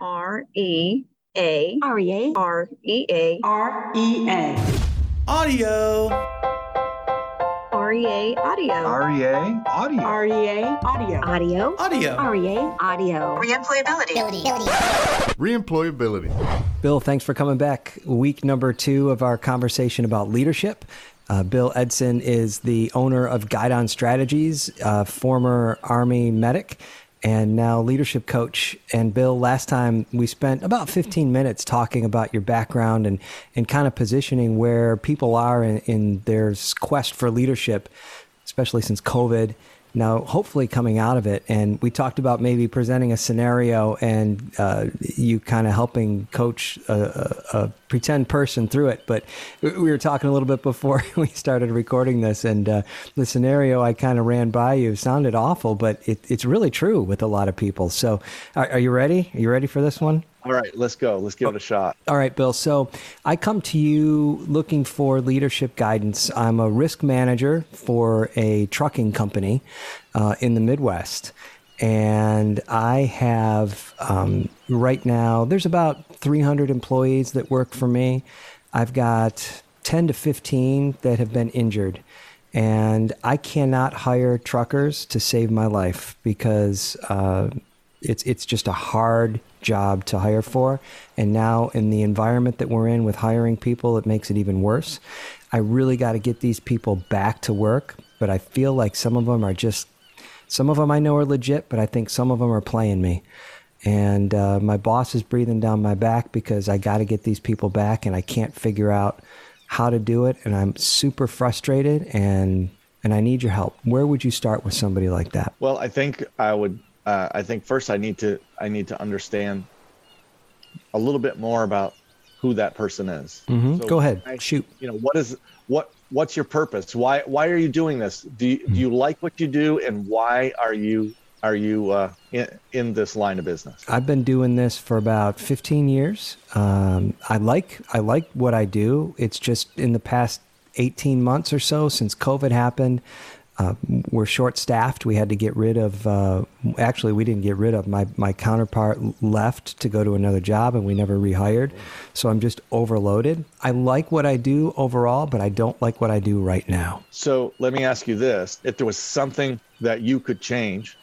R E A R E A R E A R E A Audio. R E A audio. REA audio. R E A audio Audio. Audio. R E A audio Reemployability. Reemployability. Bill, thanks for coming back. Week number two of our conversation about leadership. Uh, Bill Edson is the owner of Guidon Strategies, uh, former Army medic, and now leadership coach. And Bill, last time we spent about 15 minutes talking about your background and, and kind of positioning where people are in, in their quest for leadership, especially since COVID now hopefully coming out of it and we talked about maybe presenting a scenario and uh, you kind of helping coach a, a, a pretend person through it but we we were talking a little bit before we started recording this and uh, the scenario i kind of ran by you sounded awful but it, it's really true with a lot of people. So are, are you ready? Are you ready for this one All right, let's go. Let's give it a shot. all right, Bill. So I come to you looking for leadership guidance. I'm a risk manager for a trucking company uh, in the Midwest. And I have um, right now, there's about 300 employees that work for me. I've got 10 to 15 that have been injured. And I cannot hire truckers to save my life because uh, it's it's just a hard job to hire for. And now in the environment that we're in with hiring people it makes it even worse. I really got to get these people back to work but i feel like some of them are just some of them i know are legit but i think some of them are playing me. And uh, my boss is breathing down my back because i got to get these people back and i can't figure out how to do it. And i'm super frustrated and and i need your help. Where would you start with somebody like that? Well, I think I would. Uh, I think first I need to I need to understand a little bit more about who that person is. hmm So go ahead I- shoot You know what is what what's your purpose? Why why are you doing this? Do you, do you like what you do, and why are you are you uh, in in this line of business? I've been doing this for about 15 years. Um, I like I like what I do. It's just in the past 18 months or so since COVID happened, uh, we're short staffed. We had to get rid of. Uh, actually, we didn't get rid of my my counterpart left to go to another job, and we never rehired. So I'm just overloaded. I like what I do overall, but I don't like what I do right now. So let me ask you this: If there was something that you could change,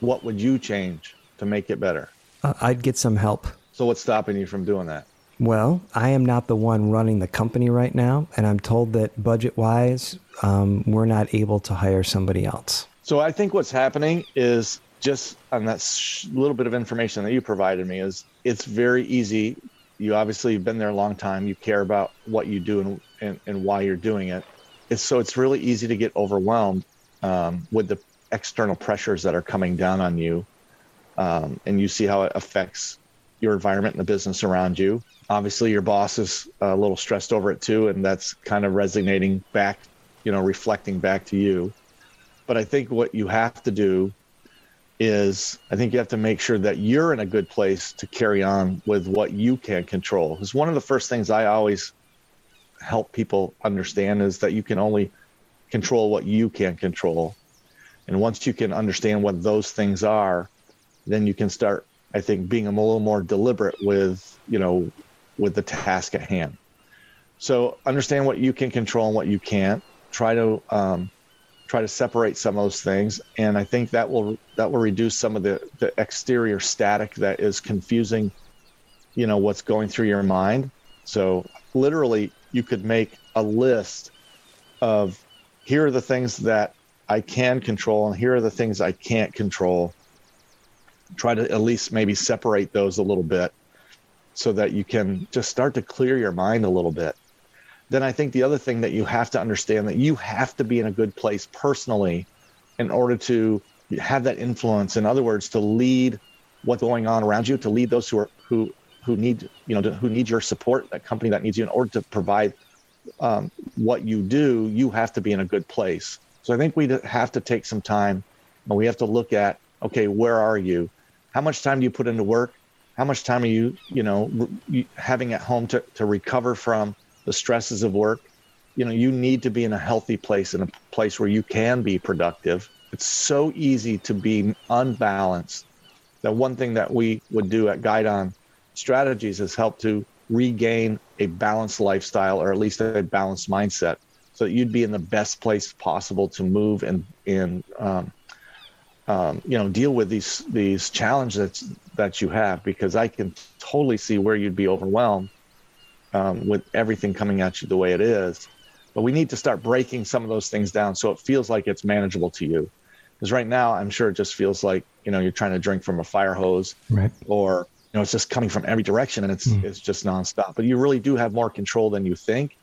what would you change to make it better? Uh, I'd get some help. So what's stopping you from doing that? Well, I am not the one running the company right now, and I'm told that budget wise, um, we're not able to hire somebody else. So I think what's happening is just on that sh- little bit of information that you provided me is it's very easy. You obviously have been there a long time. You care about what you do and, and, and why you're doing it. It's, so it's really easy to get overwhelmed um, with the external pressures that are coming down on you. Um, and you see how it affects your environment and the business around you. Obviously, your boss is a little stressed over it too, and that's kind of resonating back, you know, reflecting back to you. But I think what you have to do is I think you have to make sure that you're in a good place to carry on with what you can control. Because one of the first things I always help people understand is that you can only control what you can control. And once you can understand what those things are, then you can start, I think, being a little more deliberate with, you know, with the task at hand. So understand what you can control and what you can't. Try to um, try to separate some of those things, and I think that will that will reduce some of the the exterior static that is confusing, you know, what's going through your mind. So literally, you could make a list of here are the things that I can control, and here are the things I can't control. Try to at least maybe separate those a little bit so that you can just start to clear your mind a little bit. Then I think the other thing that you have to understand that you have to be in a good place personally in order to have that influence. In other words, to lead what's going on around you, to lead those who are who who need you know to, who need your support, that company that needs you in order to provide um, what you do. You have to be in a good place. So I think we have to take some time and we have to look at okay, where are you? How much time do you put into work? How much time are you you know re- having at home to to recover from the stresses of work? You know, you need to be in a healthy place, in a place where you can be productive. It's so easy to be unbalanced. That one thing that we would do at Guidon strategies has helped to regain a balanced lifestyle or at least a balanced mindset so that you'd be in the best place possible to move and and um, um, you know deal with these these challenges that you have because I can totally see where you'd be overwhelmed um, with everything coming at you the way it is. But we need to start breaking some of those things down so it feels like it's manageable to you. Because right now, I'm sure it just feels like you know you're trying to drink from a fire hose, right. or you know it's just coming from every direction and it's mm. it's just nonstop. But you really do have more control than you think,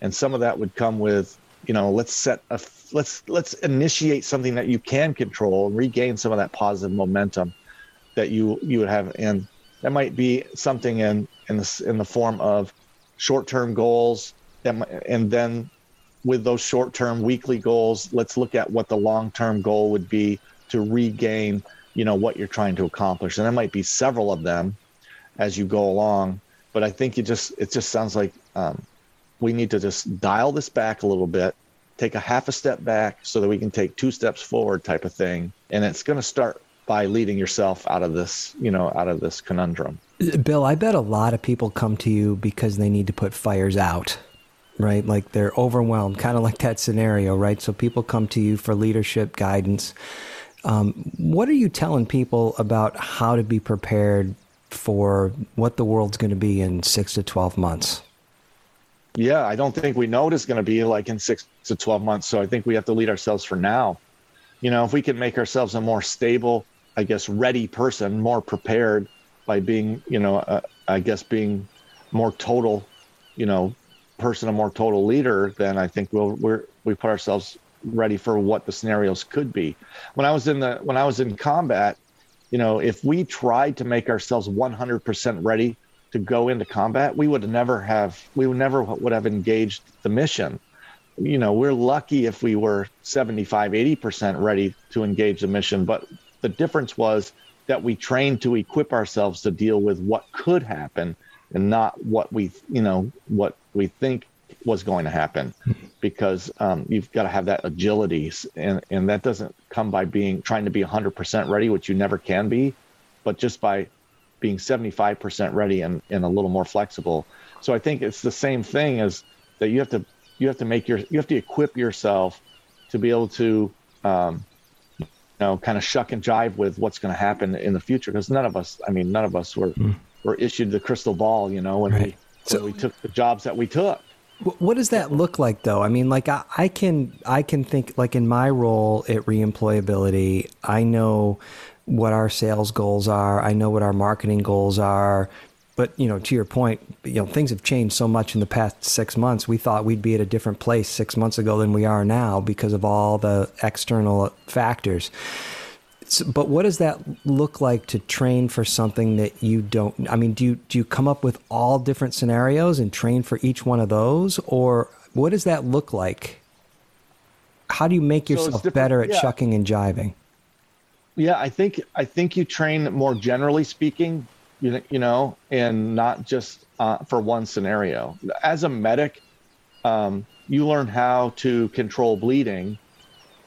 and some of that would come with you know let's set a let's let's initiate something that you can control and regain some of that positive momentum that you you would have and that might be something in in the in the form of short-term goals that and then with those short-term weekly goals let's look at what the long-term goal would be to regain you know what you're trying to accomplish. And there might be several of them as you go along but i think it just it just sounds like um, we need to just dial this back a little bit take a half a step back so that we can take two steps forward type of thing. And it's going to start by leading yourself out of this you know out of this conundrum. Bill i bet a lot of people come to you because they need to put fires out right? Like they're overwhelmed kind of like that scenario right? So people come to you for leadership guidance. Um, what are you telling people about how to be prepared for what the world's going to be in six to 12 months yeah, I don't think we know what it's going to be like in six to 12 months. So I think we have to lead ourselves for now. You know, if we can make ourselves a more stable, I guess, ready person, more prepared by being, you know, uh, I guess being more total, you know, person, a more total leader, then I think we'll, we're, we put ourselves ready for what the scenarios could be. When I was in the, when I was in combat, you know, if we tried to make ourselves 100% ready to go into combat, we would never have we would never would have engaged the mission. You know, we're lucky if we were 75, 80% ready to engage the mission, but the difference was that we trained to equip ourselves to deal with what could happen and not what we, you know, what we think was going to happen because um, you've got to have that agility and, and that doesn't come by being trying to be 100% ready which you never can be but just by being 75% ready and, and a little more flexible. So I think it's the same thing as that you have to you have to make your you have to equip yourself to be able to um, you know kind of shuck and jive with what's going to happen in the future because none of us I mean none of us were mm. were issued the crystal ball you know when right. we so, when we took the jobs that we took. What does that look like though? I mean, like I, I can I can think like in my role at reemployability, I know what our sales goals are. I know what our marketing goals are. But you know, to your point, you know, things have changed so much in the past six months. We thought we'd be at a different place six months ago than we are now because of all the external factors. So, but what does that look like to train for something that you don't? I mean, do you do you come up with all different scenarios and train for each one of those, or what does that look like? How do you make yourself so better at yeah. shucking and jiving? Yeah, I think I think you train more generally speaking, you, you know, and not just uh, for one scenario. As a medic, um, you learn how to control bleeding.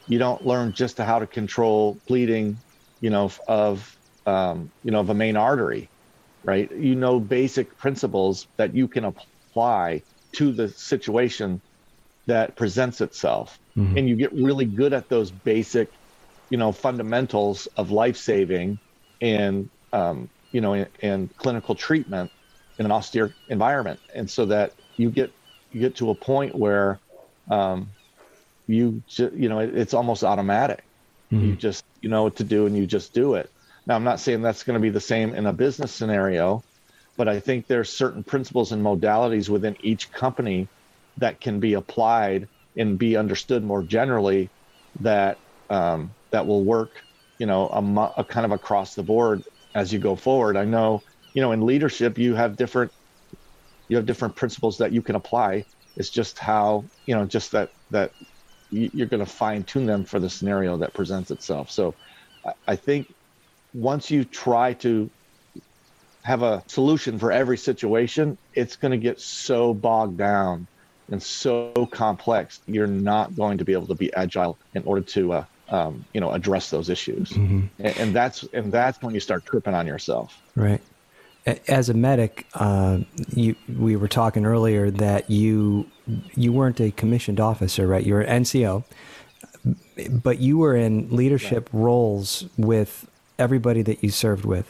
You don't learn just how to control bleeding, you know, of um, you know of a main artery, right? You know basic principles that you can apply to the situation that presents itself, mm-hmm. and you get really good at those basic you know fundamentals of life saving and um, you know and, and clinical treatment in an austere environment. And so that you get you get to a point where um, you ju- you know it, it's almost automatic. Mm-hmm. you just you know what to do and you just do it. Now i'm not saying that's going to be the same in a business scenario but i think there's certain principles and modalities within each company that can be applied and be understood more generally that um, that will work, you know, a, a kind of across the board as you go forward. I know, you know, in leadership, you have different, you have different principles that you can apply. It's just how, you know, just that, that you're going to fine tune them for the scenario that presents itself. So I think once you try to have a solution for every situation, it's going to get so bogged down and so complex. You're not going to be able to be agile in order to uh, um, you know address those issues mm-hmm. and, and, that's and that's when you start tripping on yourself right As a medic, uh, you, we were talking earlier that you you weren't a commissioned officer, right? You're an NCO, but you were in leadership roles with everybody that you served with.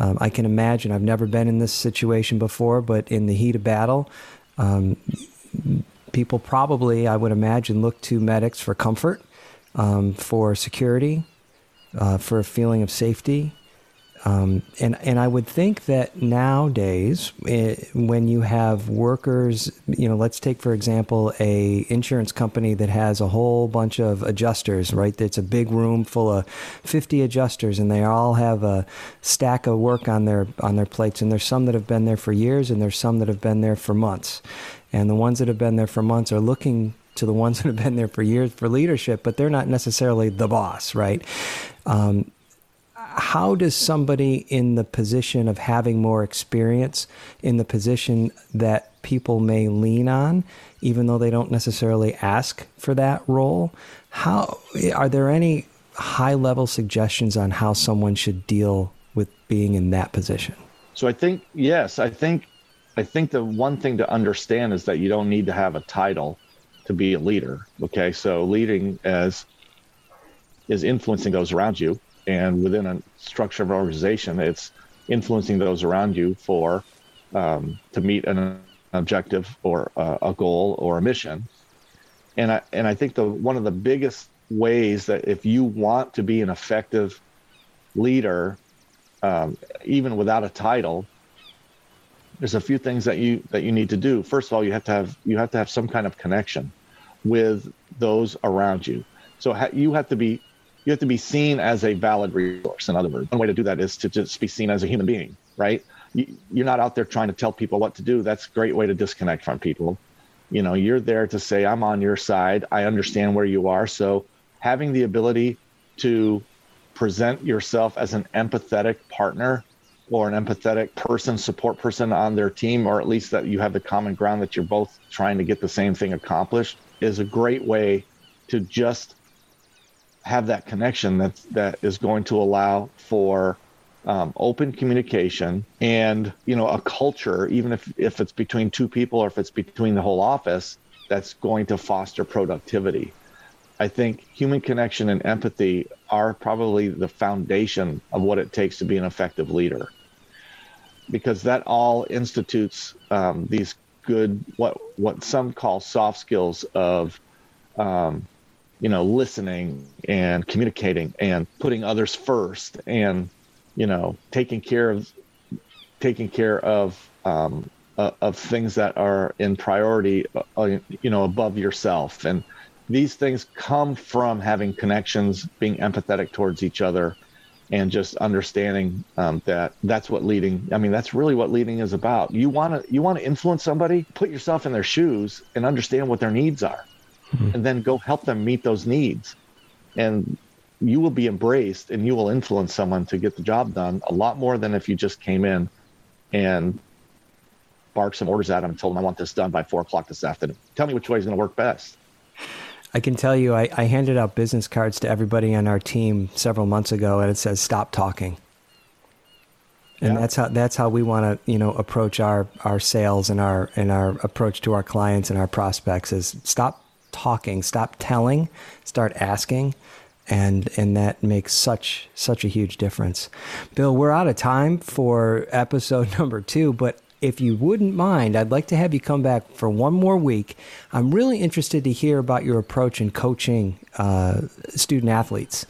Um, I can imagine. I've never been in this situation before, but in the heat of battle, um, people probably, I would imagine, look to medics for comfort, um, for security, uh, for a feeling of safety. Um, and and I would think that nowadays, eh, when you have workers, you know, let's take for example a insurance company that has a whole bunch of adjusters, right? It's a big room full of fifty adjusters, and they all have a stack of work on their on their plates. And there's some that have been there for years, and there's some that have been there for months. And the ones that have been there for months are looking to the ones that have been there for years for leadership, but they're not necessarily the boss, right? Um, how does somebody in the position of having more experience, in the position that people may lean on, even though they don't necessarily ask for that role, how are there any high level suggestions on how someone should deal with being in that position? So I think yes, I think I think the one thing to understand is that you don't need to have a title to be a leader. Okay, so leading as is influencing those around you, and within a structure of an organization, it's influencing those around you for um, to meet an objective or uh, a goal or a mission. And I and I think the one of the biggest ways that if you want to be an effective leader, um, even without a title, there's a few things that you that you need to do. First of all, you have to have you have to have some kind of connection with those around you. So ha- you have to be you have to be seen as a valid resource. In other words, one way to do that is to just be seen as a human being, right? You, you're not out there trying to tell people what to do. That's a great way to disconnect from people. You know, you're there to say, I'm on your side. I understand where you are. So having the ability to present yourself as an empathetic partner or an empathetic person, support person on their team, or at least that you have the common ground that you're both trying to get the same thing accomplished, is a great way to just have that connection that that is going to allow for um, open communication and you know a culture, even if if it's between two people or if it's between the whole office, that's going to foster productivity. I think human connection and empathy are probably the foundation of what it takes to be an effective leader because that all institutes um, these good what what some call soft skills of um, you know listening and communicating and putting others first and you know taking care of taking care of um, uh, of things that are in priority uh, you know above yourself. And these things come from having connections being empathetic towards each other and just understanding um, that that's what leading i mean that's really what leading is about. You want to you want to influence somebody put yourself in their shoes and understand what their needs are mm-hmm. and then go help them meet those needs. And you will be embraced and you will influence someone to get the job done a lot more than if you just came in and barked some orders at them and told them i want this done by four o'clock this afternoon. Tell me which way is going to work best I can tell you, I, I, handed out business cards to everybody on our team several months ago, and it says "Stop talking." And yeah. that's how that's how we want to you know approach our our sales and our and our approach to our clients and our prospects is stop talking, stop telling, start asking, and and that makes such such a huge difference. Bill, we're out of time for episode number two, but if you wouldn't mind, I'd like to have you come back for one more week. I'm really interested to hear about your approach in coaching uh, student athletes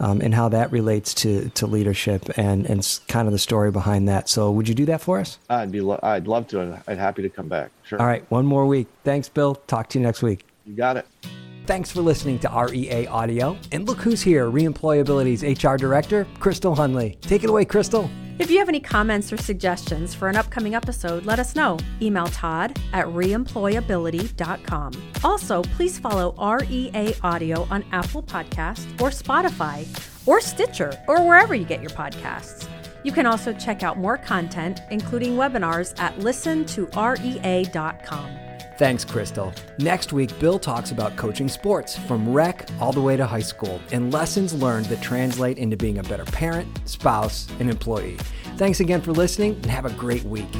um, and how that relates to, to leadership and, and kind of the story behind that. So, would you do that for us? I'd be lo- I'd love to. I'd happy to come back. Sure. All right, one more week. Thanks, Bill. Talk to you next week. You got it. Thanks for listening to REA Audio. And look who's here Reemployability's HR Director, Crystal Hunley. Take it away, Crystal. If you have any comments or suggestions for an upcoming episode, let us know. Email Todd at reemployability.com. Also, please follow REA Audio on Apple Podcasts or Spotify or Stitcher or wherever you get your podcasts. You can also check out more content, including webinars, at listentorea.com. Thanks, Crystal. Next week, Bill talks about coaching sports from rec all the way to high school and lessons learned that translate into being a better parent, spouse, and employee. Thanks again for listening and have a great week.